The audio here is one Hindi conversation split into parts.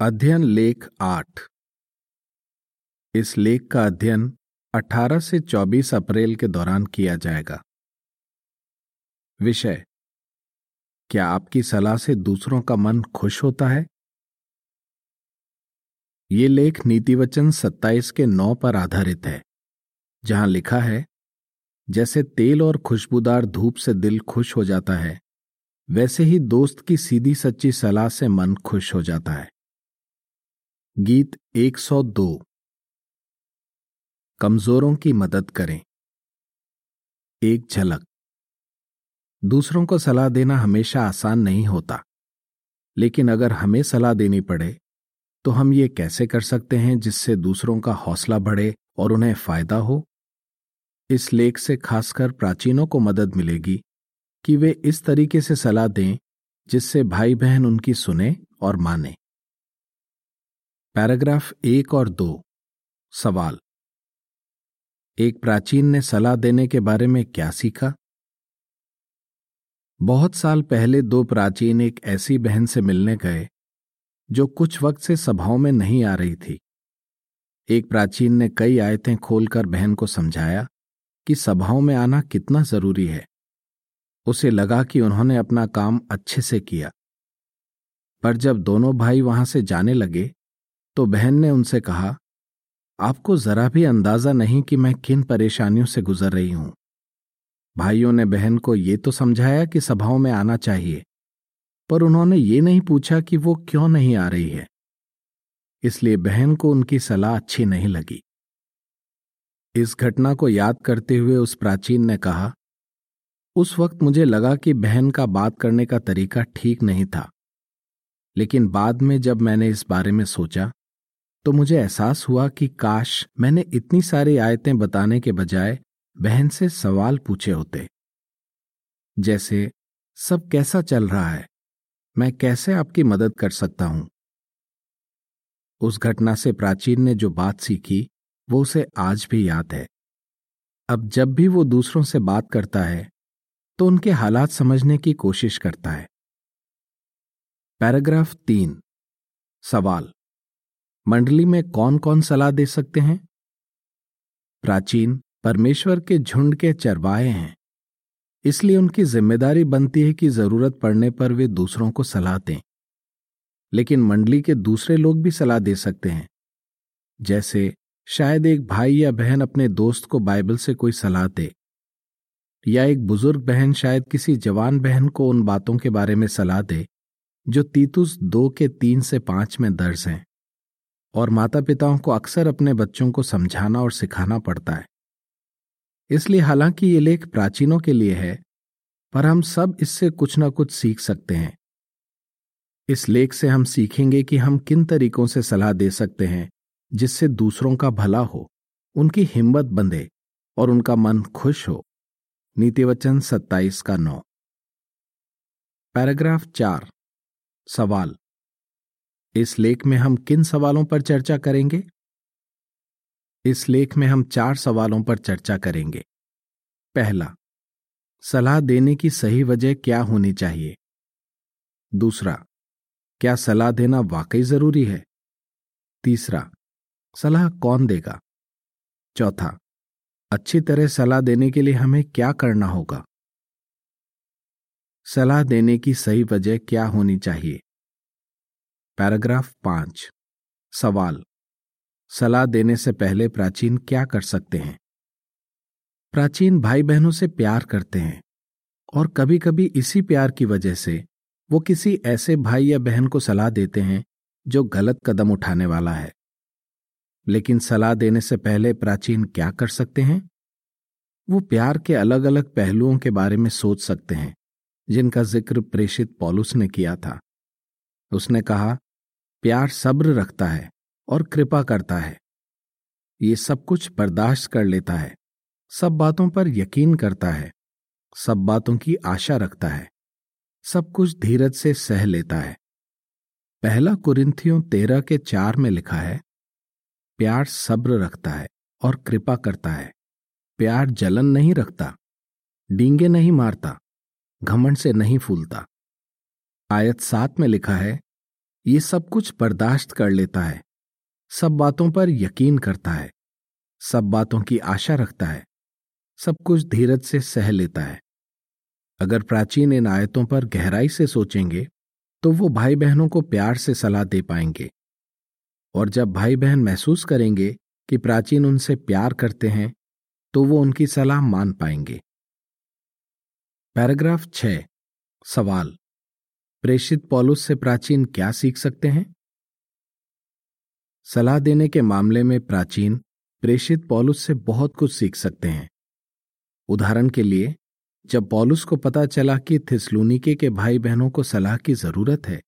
अध्ययन लेख आठ। इस लेख का अध्ययन 18 से 24 अप्रैल के दौरान किया जाएगा। विषय, क्या आपकी सलाह से दूसरों का मन खुश होता है? ये लेख नीतिवचन 27 के नौ पर आधारित है, जहाँ लिखा है, जैसे तेल और खुशबूदार धूप से दिल खुश हो जाता है, वैसे ही दोस्त की सीधी सच्ची सलाह से मन खुश हो जाता है। गीत 102 कमजोरों की मदद करें। एक झलक। दूसरों को सलाह देना हमेशा आसान नहीं होता। लेकिन अगर हमें सलाह देनी पड़े तो हम ये कैसे कर सकते हैं जिससे दूसरों का हौसला बढ़े और उन्हें फ़ायदा हो? इस लेख से खासकर प्राचीनों को मदद मिलेगी कि वे इस तरीके से सलाह दें जिससे भाई बहन उनकी सुने और माने। पैराग्राफ एक और दो। सवाल। एक प्राचीन ने सलाह देने के बारे में क्या सीखा? बहुत साल पहले दो प्राचीन एक ऐसी बहन से मिलने गए, जो कुछ वक्त से सभाओं में नहीं आ रही थी। एक प्राचीन ने कई आयतें खोलकर बहन को समझाया कि सभाओं में आना कितना ज़रूरी है। उसे लगा कि उन्होंने अपना काम अच्छे से किया। पर जब दोनों भाई वहाँ से जाने लगे तो बहन ने उनसे कहा, आपको जरा भी अंदाज़ा नहीं कि मैं किन परेशानियों से गुजर रही हूँ। भाइयों ने बहन को ये तो समझाया कि सभाओं में आना चाहिए, पर उन्होंने ये नहीं पूछा कि वो क्यों नहीं आ रही है। इसलिए बहन को उनकी सलाह अच्छी नहीं लगी। इस घटना को याद करते हुए उस प्राचीन ने कहा, उस वक्त मुझे लगा कि बहन का बात करने का तरीका ठीक नहीं था, लेकिन बाद में जब मैंने इस बारे में सोचा तो मुझे एहसास हुआ कि काश मैंने इतनी सारी आयतें बताने के बजाय बहन से सवाल पूछे होते। जैसे, सब कैसा चल रहा है? मैं कैसे आपकी मदद कर सकता हूँ? उस घटना से प्राचीन ने जो बात सीखी, वो उसे आज भी याद है। अब जब भी वो दूसरों से बात करता है तो उनके हालात समझने की कोशिश करता है। पैराग्राफ तीन, सवाल। मंडली में कौन कौन सलाह दे सकते हैं? प्राचीन परमेश्वर के झुंड के चरवाए हैं। इसलिए उनकी ज़िम्मेदारी बनती है कि ज़रूरत पड़ने पर वे दूसरों को सलाह दें। लेकिन मंडली के दूसरे लोग भी सलाह दे सकते हैं। जैसे, शायद एक भाई या बहन अपने दोस्त को बाइबल से कोई सलाह दे। या एक बुज़ुर्ग बहन शायद किसी जवान बहन को उन बातों के बारे में सलाह दे, जो तीतुस दो के तीन से पाँच में दर्ज हैं। और माता पिताओं को अक्सर अपने बच्चों को समझाना और सिखाना पड़ता है। इसलिए हालाँकि ये लेख प्राचीनों के लिए है, पर हम सब इससे कुछ ना कुछ सीख सकते हैं। इस लेख से हम सीखेंगे कि हम किन तरीकों से सलाह दे सकते हैं, जिससे दूसरों का भला हो, उनकी हिम्मत बंधे और उनका मन खुश हो। नीतिवचन सत्ताईस का नौ। पैराग्राफ चार। सवाल। इस लेख में हम किन सवालों पर चर्चा करेंगे? इस लेख में हम चार सवालों पर चर्चा करेंगे। पहला, सलाह देने की सही वजह क्या होनी चाहिए? दूसरा, क्या सलाह देना वाकई ज़रूरी है? तीसरा, सलाह कौन देगा? चौथा, अच्छी तरह सलाह देने के लिए हमें क्या करना होगा? सलाह देने की सही वजह क्या होनी चाहिए? पैराग्राफ पाँच। सवाल। सलाह देने से पहले प्राचीन क्या कर सकते हैं? प्राचीन भाई बहनों से प्यार करते हैं और कभी कभी इसी प्यार की वजह से वो किसी ऐसे भाई या बहन को सलाह देते हैं जो गलत कदम उठाने वाला है। लेकिन सलाह देने से पहले प्राचीन क्या कर सकते हैं? वो प्यार के अलग अलग पहलुओं के बारे में सोच सकते हैं, जिनका ज़िक्र प्रेषित पॉलुस ने किया था। उसने कहा प्यार सब्र रखता है और कृपा करता है। ये सब कुछ बर्दाश्त कर लेता है, सब बातों पर यकीन करता है, सब बातों की आशा रखता है, सब कुछ धीरज से सह लेता है। पहला कुरिंथियों तेरह के चार में लिखा है, प्यार सब्र रखता है और कृपा करता है, प्यार जलन नहीं रखता, डींगे नहीं मारता, घमंड से नहीं फूलता। आयत सात में लिखा है ये सब कुछ बर्दाश्त कर लेता है। सब बातों पर यकीन करता है। सब बातों की आशा रखता है। सब कुछ धीरज से सह लेता है। अगर प्राचीन इन आयतों पर गहराई से सोचेंगे तो वो भाई बहनों को प्यार से सलाह दे पाएँगे। और जब भाई बहन महसूस करेंगे कि प्राचीन उनसे प्यार करते हैं तो वो उनकी सलाह मान पाएँगे। पैराग्राफ छ, सवाल। प्रेषित पॉलुस से प्राचीन क्या सीख सकते हैं? सलाह देने के मामले में प्राचीन, प्रेषित पॉलुस से बहुत कुछ सीख सकते हैं। उदाहरण के लिए, जब पॉलुस को पता चला कि थिसलूनिके के भाई बहनों को सलाह की ज़रूरत है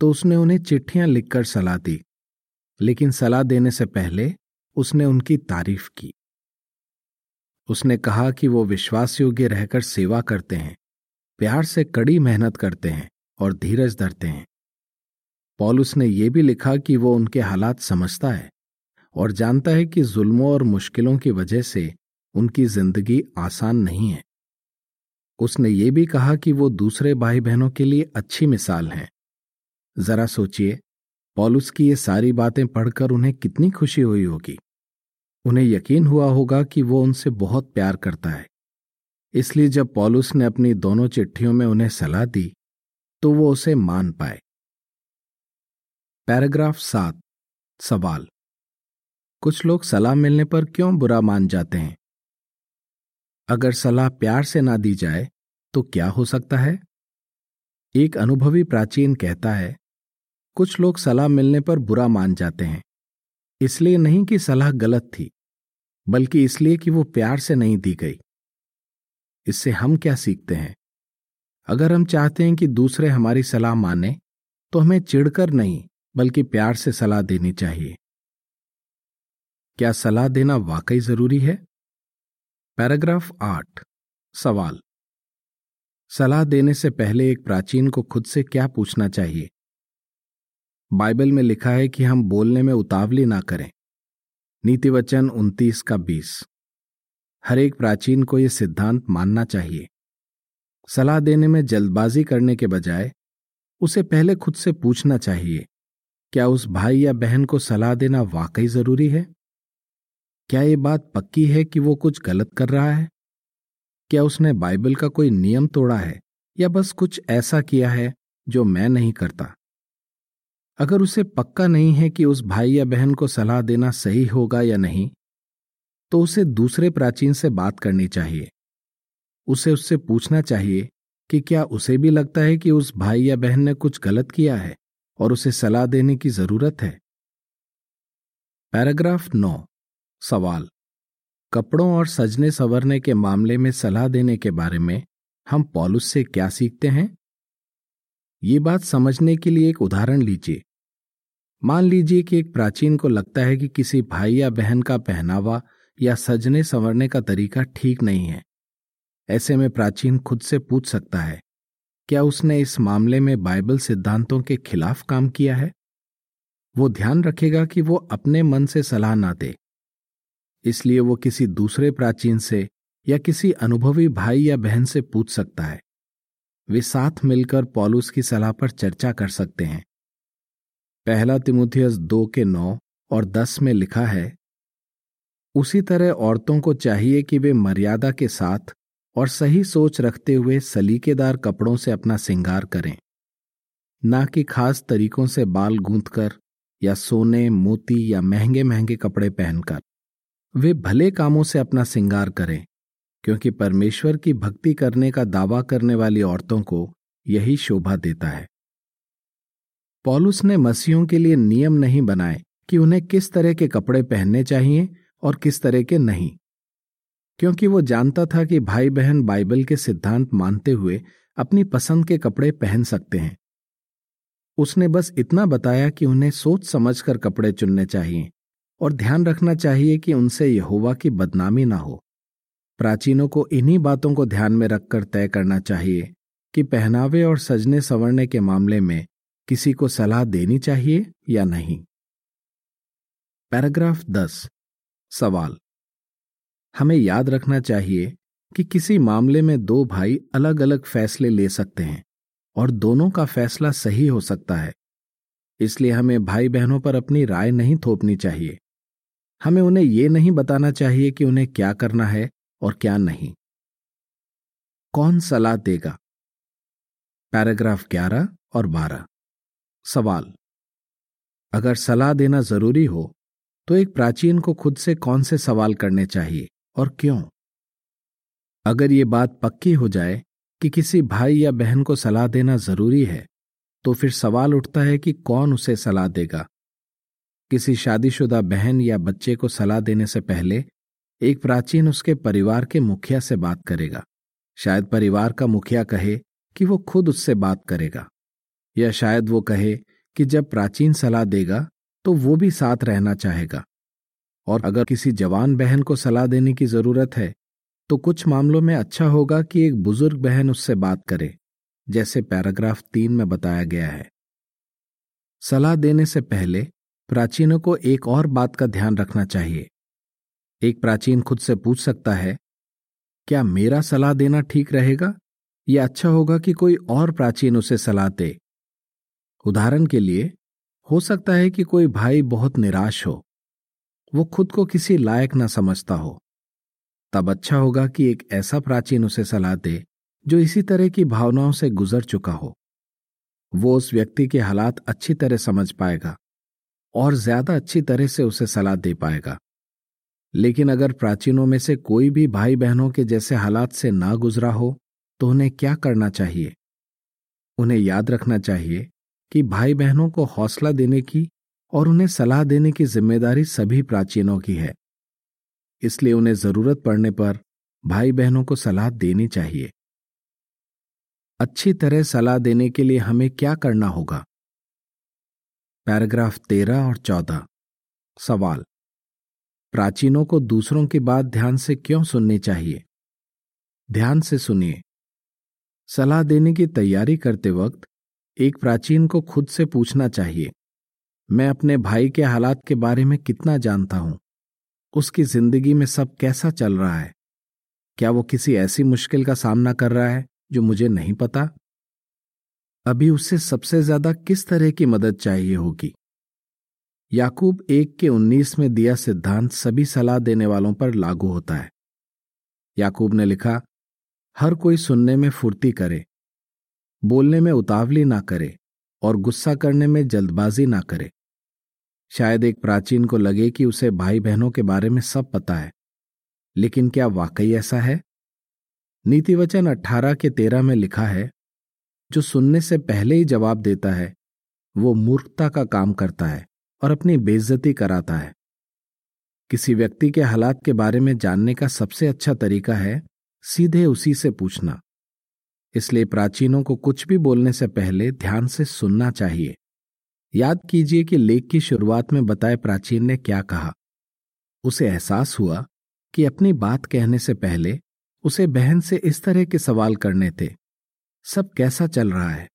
तो उसने उन्हें चिट्ठियाँ लिखकर सलाह दी। लेकिन सलाह देने से पहले, उसने उनकी तारीफ़ की। उसने कहा कि वो विश्वास योग्य रहकर सेवा करते हैं, प्यार से कड़ी मेहनत करते हैं। और धीरज धरते हैं। पॉलुस ने यह भी लिखा कि वो उनके हालात समझता है और जानता है कि जुल्मों और मुश्किलों की वजह से उनकी ज़िंदगी आसान नहीं है। उसने ये भी कहा कि वो दूसरे भाई बहनों के लिए अच्छी मिसाल हैं। जरा सोचिए, पॉलुस की ये सारी बातें पढ़कर उन्हें कितनी खुशी हुई होगी। उन्हें यकीन हुआ होगा कि वो उनसे बहुत प्यार करता है। इसलिए जब पॉलुस ने अपनी दोनों चिट्ठियों में उन्हें सलाह दी तो वो उसे मान पाए। पैराग्राफ सात, सवाल। कुछ लोग सलाह मिलने पर क्यों बुरा मान जाते हैं? अगर सलाह प्यार से ना दी जाए तो क्या हो सकता है? एक अनुभवी प्राचीन कहता है, कुछ लोग सलाह मिलने पर बुरा मान जाते हैं। इसलिए नहीं कि सलाह गलत थी, बल्कि इसलिए कि वो प्यार से नहीं दी गई। इससे हम क्या सीखते हैं? अगर हम चाहते हैं कि दूसरे हमारी सलाह माने तो हमें चिढ़कर नहीं, बल्कि प्यार से सलाह देनी चाहिए। क्या सलाह देना वाकई ज़रूरी है? पैराग्राफ आठ, सवाल। सलाह देने से पहले एक प्राचीन को खुद से क्या पूछना चाहिए? बाइबल में लिखा है कि हम बोलने में उतावली ना करें। नीति वचन उनतीस का बीस। हर एक प्राचीन को यह सिद्धांत मानना चाहिए। सलाह देने में जल्दबाजी करने के बजाय उसे पहले खुद से पूछना चाहिए, क्या उस भाई या बहन को सलाह देना वाकई ज़रूरी है? क्या ये बात पक्की है कि वो कुछ गलत कर रहा है? क्या उसने बाइबल का कोई नियम तोड़ा है या बस कुछ ऐसा किया है जो मैं नहीं करता? अगर उसे पक्का नहीं है कि उस भाई या बहन को सलाह देना सही होगा या नहीं तो उसे दूसरे प्राचीन से बात करनी चाहिए। उसे उससे पूछना चाहिए कि क्या उसे भी लगता है कि उस भाई या बहन ने कुछ गलत किया है और उसे सलाह देने की ज़रूरत है? पैराग्राफ नौ। सवाल। कपड़ों और सजने संवरने के मामले में सलाह देने के बारे में हम पॉलुस से क्या सीखते हैं? ये बात समझने के लिए एक उदाहरण लीजिए। मान लीजिए कि एक प्राचीन को लगता है कि किसी भाई या बहन का पहनावा या सजने संवरने का तरीका ठीक नहीं है। ऐसे में प्राचीन खुद से पूछ सकता है, क्या उसने इस मामले में बाइबल सिद्धांतों के खिलाफ काम किया है? वो ध्यान रखेगा कि वो अपने मन से सलाह ना दे। इसलिए वो किसी दूसरे प्राचीन से या किसी अनुभवी भाई या बहन से पूछ सकता है। वे साथ मिलकर पॉलुस की सलाह पर चर्चा कर सकते हैं। पहला तिमुथियस दो के नौ और दस में लिखा है, उसी तरह औरतों को चाहिए कि वे मर्यादा के साथ और सही सोच रखते हुए सलीकेदार कपड़ों से अपना श्रृंगार करें। ना कि खास तरीकों से बाल गूंथकर या सोने, मोती या महँगे महँगे कपड़े पहनकर। वे भले कामों से अपना श्रृंगार करें, क्योंकि परमेश्वर की भक्ति करने का दावा करने वाली औरतों को यही शोभा देता है। पॉलुस ने मसीहों के लिए नियम नहीं बनाए कि उन्हें किस तरह के कपड़े पहनने चाहिए और किस तरह के नहीं। क्योंकि वो जानता था कि भाई बहन बाइबल के सिद्धांत मानते हुए अपनी पसंद के कपड़े पहन सकते हैं। उसने बस इतना बताया कि उन्हें सोच समझकर कपड़े चुनने चाहिए और ध्यान रखना चाहिए कि उनसे यहोवा की बदनामी ना हो। प्राचीनों को इन्हीं बातों को ध्यान में रखकर तय करना चाहिए कि पहनावे और सजने संवरने के मामले में किसी को सलाह देनी चाहिए या नहीं। पैराग्राफ दस, सवाल। हमें याद रखना चाहिए कि किसी मामले में दो भाई अलग अलग फैसले ले सकते हैं और दोनों का फैसला सही हो सकता है। इसलिए हमें भाई बहनों पर अपनी राय नहीं थोपनी चाहिए। हमें उन्हें यह नहीं बताना चाहिए कि उन्हें क्या करना है और क्या नहीं। कौन सलाह देगा? पैराग्राफ 11 और 12 सवाल। अगर सलाह देना ज़रूरी हो तो एक प्राचीन को खुद से कौन से सवाल करने चाहिए? और क्यों? अगर ये बात पक्की हो जाए कि किसी भाई या बहन को सलाह देना ज़रूरी है तो फिर सवाल उठता है कि कौन उसे सलाह देगा। किसी शादीशुदा बहन या बच्चे को सलाह देने से पहले एक प्राचीन उसके परिवार के मुखिया से बात करेगा। शायद परिवार का मुखिया कहे कि वो खुद उससे बात करेगा, या शायद वो कहे कि जब प्राचीन सलाह देगा तो वो भी साथ रहना चाहेगा। और अगर किसी जवान बहन को सलाह देने की ज़रूरत है तो कुछ मामलों में अच्छा होगा कि एक बुज़ुर्ग बहन उससे बात करे, जैसे पैराग्राफ तीन में बताया गया है। सलाह देने से पहले, प्राचीनों को एक और बात का ध्यान रखना चाहिए। एक प्राचीन खुद से पूछ सकता है, क्या मेरा सलाह देना ठीक रहेगा? या अच्छा होगा कि कोई और प्राचीन उसे सलाह दे? उदाहरण के लिए, हो सकता है कि कोई भाई बहुत निराश हो वो खुद को किसी लायक ना समझता हो। तब अच्छा होगा कि एक ऐसा प्राचीन उसे सलाह दे, जो इसी तरह की भावनाओं से गुजर चुका हो। वो उस व्यक्ति के हालात अच्छी तरह समझ पाएगा और ज़्यादा अच्छी तरह से उसे सलाह दे पाएगा। लेकिन अगर प्राचीनों में से कोई भी भाई बहनों के जैसे हालात से ना गुजरा हो तो उन्हें क्या करना चाहिए? उन्हें याद रखना चाहिए कि भाई बहनों को हौसला देने की और उन्हें सलाह देने की ज़िम्मेदारी सभी प्राचीनों की है। इसलिए उन्हें ज़रूरत पड़ने पर भाई बहनों को सलाह देनी चाहिए। अच्छी तरह सलाह देने के लिए हमें क्या करना होगा? पैराग्राफ तेरह और चौदह। सवाल। प्राचीनों को दूसरों की बात ध्यान से क्यों सुननी चाहिए? ध्यान से सुनिए। सलाह देने की तैयारी करते वक्त एक प्राचीन को खुद से पूछना चाहिए। मैं अपने भाई के हालात के बारे में कितना जानता हूँ। उसकी ज़िंदगी में सब कैसा चल रहा है? क्या वो किसी ऐसी मुश्किल का सामना कर रहा है, जो मुझे नहीं पता? अभी उससे सबसे ज़्यादा किस तरह की मदद चाहिए होगी? याकूब एक के उन्नीस में दिया सिद्धांत सभी सलाह देने वालों पर लागू होता है। याकूब ने लिखा, हर कोई सुनने में फुर्ती करे, बोलने में उतावली ना करे और गुस्सा करने में जल्दबाजी ना करे। शायद एक प्राचीन को लगे कि उसे भाई बहनों के बारे में सब पता है। लेकिन क्या वाकई ऐसा है? नीति वचन अट्ठारह के तेरह में लिखा है, जो सुनने से पहले ही जवाब देता है, वो मूर्खता का काम करता है और अपनी बेइज्जती कराता है। किसी व्यक्ति के हालात के बारे में जानने का सबसे अच्छा तरीका है, सीधे उसी से पूछना। इसलिए प्राचीनों को कुछ भी बोलने से पहले ध्यान से सुनना चाहिए। याद कीजिए कि लेख की शुरुआत में बताए प्राचीन ने क्या कहा। उसे एहसास हुआ कि अपनी बात कहने से पहले उसे बहन से इस तरह के सवाल करने थे। सब कैसा चल रहा है?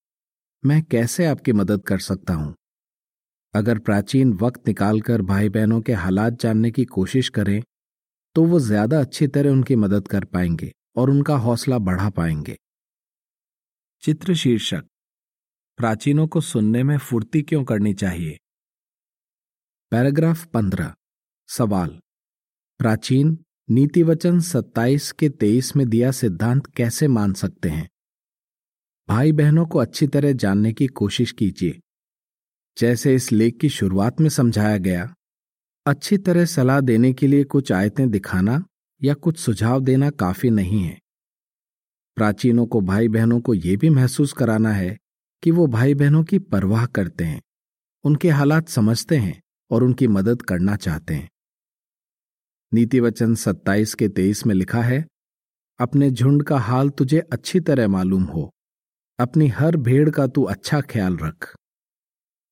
मैं कैसे आपकी मदद कर सकता हूँ? अगर प्राचीन वक्त निकालकर भाई बहनों के हालात जानने की कोशिश करें तो वो ज़्यादा अच्छी तरह उनकी मदद कर पाएँगे और उनका हौसला बढ़ा पाएँगे। चित्र शीर्षक प्राचीनों को सुनने में फुर्ती क्यों करनी चाहिए? पैराग्राफ पंद्रह, सवाल। प्राचीन नीति वचन सत्ताईस के तेईस में दिया सिद्धांत कैसे मान सकते हैं? भाई बहनों को अच्छी तरह जानने की कोशिश कीजिए। जैसे इस लेख की शुरुआत में समझाया गया, अच्छी तरह सलाह देने के लिए कुछ आयतें दिखाना या कुछ सुझाव देना काफ़ी नहीं है। प्राचीनों को भाई बहनों को यह भी महसूस कराना है कि वो भाई बहनों की परवाह करते हैं, उनके हालात समझते हैं और उनकी मदद करना चाहते हैं। नीति वचन सत्ताईस के तेईस में लिखा है, अपने झुंड का हाल तुझे अच्छी तरह मालूम हो, अपनी हर भेड़ का तू अच्छा ख्याल रख।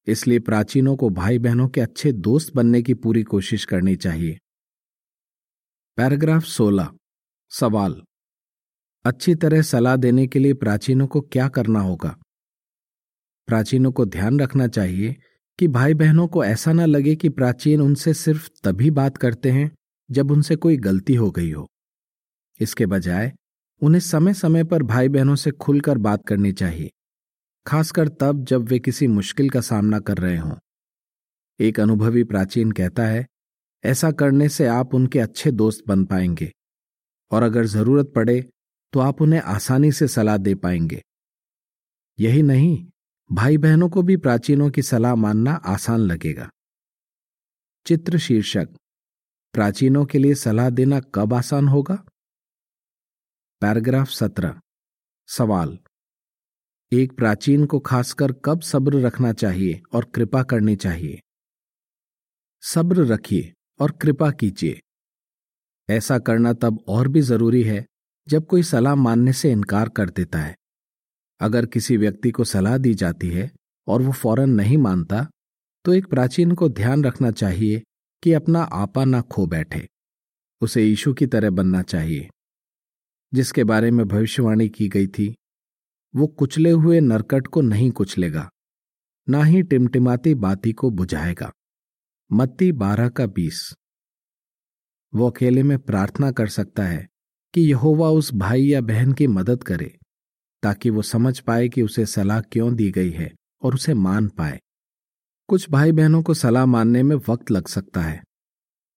इसलिए प्राचीनों को भाई बहनों के अच्छे दोस्त बनने की पूरी कोशिश करनी चाहिए। पैराग्राफ 16 सवाल। अच्छी तरह सलाह देने के लिए प्राचीनों को क्या करना होगा? प्राचीनों को ध्यान रखना चाहिए कि भाई बहनों को ऐसा ना लगे कि प्राचीन उनसे सिर्फ़ तभी बात करते हैं जब उनसे कोई गलती हो गई हो। इसके बजाय, उन्हें समय समय पर भाई बहनों से खुलकर बात करनी चाहिए, खासकर तब जब वे किसी मुश्किल का सामना कर रहे हों। एक अनुभवी प्राचीन कहता है, ऐसा करने से आप उनके अच्छे दोस्त बन पाएँगे, और अगर ज़रूरत पड़े तो आप उन्हें आसानी से सलाह दे पाएँगे। यही नहीं भाई बहनों को भी प्राचीनों की सलाह मानना आसान लगेगा। चित्र शीर्षक प्राचीनों के लिए सलाह देना कब आसान होगा? पैराग्राफ सत्रह, सवाल, एक प्राचीन को खासकर कब सब्र रखना चाहिए और कृपा करनी चाहिए? सब्र रखिए और कृपा कीजिए। ऐसा करना तब और भी ज़रूरी है जब कोई सलाह मानने से इनकार कर देता है। अगर किसी व्यक्ति को सलाह दी जाती है और वो फ़ौरन नहीं मानता तो एक प्राचीन को ध्यान रखना चाहिए कि अपना आपा ना खो बैठे। उसे यीशु की तरह बनना चाहिए। जिसके बारे में भविष्यवाणी की गई थी, वो कुचले हुए नरकट को नहीं कुचलेगा, ना ही टिमटिमाती बाती को बुझाएगा। मत्ती बारह का बीस। वो अकेले में प्रार्थना कर सकता है कि यहोवा उस भाई या बहन की मदद करे। ताकि वो समझ पाए कि उसे सलाह क्यों दी गई है और उसे मान पाए। कुछ भाई बहनों को सलाह मानने में वक्त लग सकता है।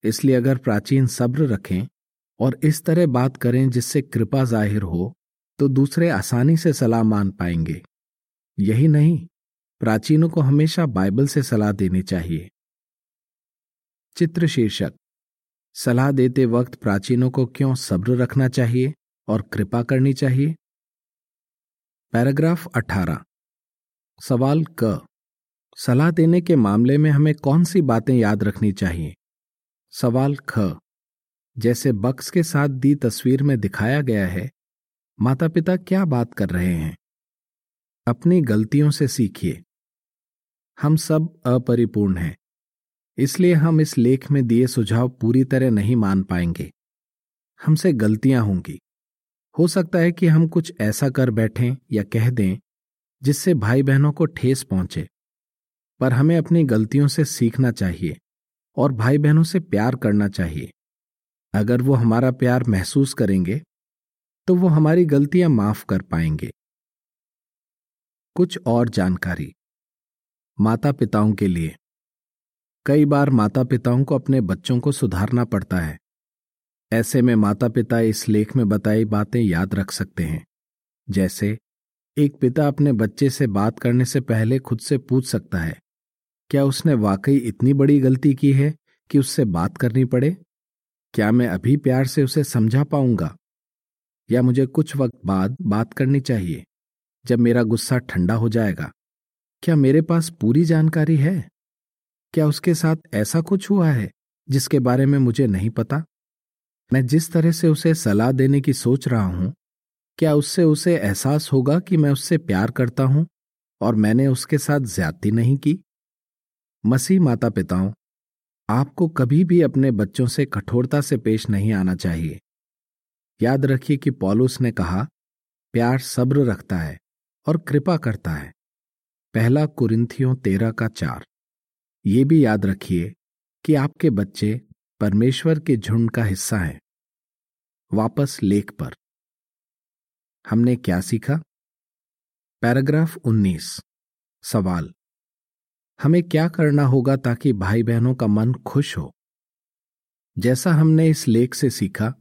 इसलिए अगर प्राचीन सब्र रखें और इस तरह बात करें जिससे कृपा ज़ाहिर हो तो दूसरे आसानी से सलाह मान पाएँगे। यही नहीं, प्राचीनों को हमेशा बाइबल से सलाह देनी चाहिए। चित्र शीर्षक सलाह देते वक्त प्राचीनों को क्यों सब्र रखना चाहिए और कृपा करनी चाहिए? पैराग्राफ 18 सवाल क। सलाह देने के मामले में हमें कौन सी बातें याद रखनी चाहिए? सवाल ख। जैसे बक्स के साथ दी तस्वीर में दिखाया गया है माता पिता क्या बात कर रहे हैं? अपनी गलतियों से सीखिए। हम सब अपरिपूर्ण हैं, इसलिए हम इस लेख में दिए सुझाव पूरी तरह नहीं मान पाएँगे। हमसे गलतियाँ होंगी। हो सकता है कि हम कुछ ऐसा कर बैठें या कह दें, जिससे भाई बहनों को ठेस पहुँचे। पर हमें अपनी गलतियों से सीखना चाहिए और भाई बहनों से प्यार करना चाहिए। अगर वो हमारा प्यार महसूस करेंगे तो वो हमारी गलतियाँ माफ़ कर पाएँगे। कुछ और जानकारी। माता पिताओं के लिए। कई बार माता पिताओं को अपने बच्चों को सुधारना पड़ता है। ऐसे में माता पिता इस लेख में बताई बातें याद रख सकते हैं। जैसे, एक पिता अपने बच्चे से बात करने से पहले खुद से पूछ सकता है, क्या उसने वाकई इतनी बड़ी गलती की है कि उससे बात करनी पड़े? क्या मैं अभी प्यार से उसे समझा पाऊँगा? या मुझे कुछ वक्त बाद बात करनी चाहिए, जब मेरा गुस्सा ठंडा हो जाएगा? क्या मेरे पास पूरी जानकारी है? क्या उसके साथ ऐसा कुछ हुआ है जिसके बारे में मुझे नहीं पता? मैं जिस तरह से उसे सलाह देने की सोच रहा हूँ, क्या उससे उसे एहसास होगा कि मैं उससे प्यार करता हूँ और मैंने उसके साथ ज्यादती नहीं की? मसीह माता पिताओं आपको कभी भी अपने बच्चों से कठोरता से पेश नहीं आना चाहिए। याद रखिए कि पॉलुस ने कहा, प्यार सब्र रखता है और कृपा करता है। पहला कुरिंथियों तेरह का चार। ये भी याद रखिए कि आपके बच्चे परमेश्वर के झुंड का हिस्सा हैं। वापस लेख पर। हमने क्या सीखा? पैराग्राफ 19 सवाल। हमें क्या करना होगा ताकि भाई बहनों का मन खुश हो? जैसा हमने इस लेख से सीखा,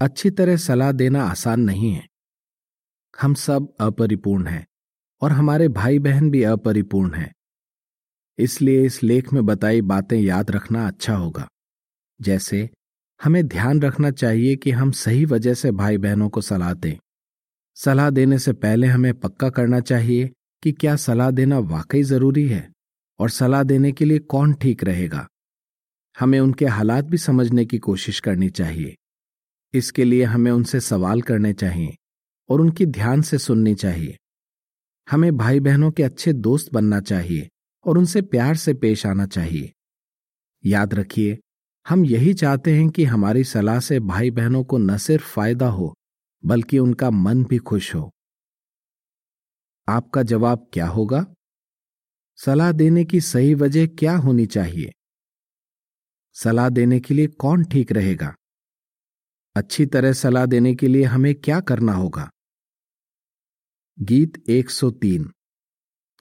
अच्छी तरह सलाह देना आसान नहीं है। हम सब अपरिपूर्ण हैं और हमारे भाई बहन भी अपरिपूर्ण हैं। इसलिए इस लेख में बताई बातें याद रखना अच्छा होगा। जैसे हमें ध्यान रखना चाहिए कि हम सही वजह से भाई बहनों को सलाह दें। सलाह देने से पहले हमें पक्का करना चाहिए कि क्या सलाह देना वाकई ज़रूरी है और सलाह देने के लिए कौन ठीक रहेगा। हमें उनके हालात भी समझने की कोशिश करनी चाहिए। इसके लिए हमें उनसे सवाल करने चाहिए और उनकी ध्यान से सुननी चाहिए। हमें भाई बहनों के अच्छे दोस्त बनना चाहिए और उनसे प्यार से पेश आना चाहिए। याद रखिए हम यही चाहते हैं कि हमारी सलाह से भाई बहनों को न सिर्फ़ फ़ायदा हो, बल्कि उनका मन भी खुश हो। आपका जवाब क्या होगा? सलाह देने की सही वजह क्या होनी चाहिए? सलाह देने के लिए कौन ठीक रहेगा? अच्छी तरह सलाह देने के लिए हमें क्या करना होगा? गीत 103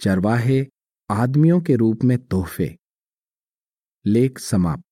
चरवाहे आदमियों के रूप में तोहफे। लेख समाप्त।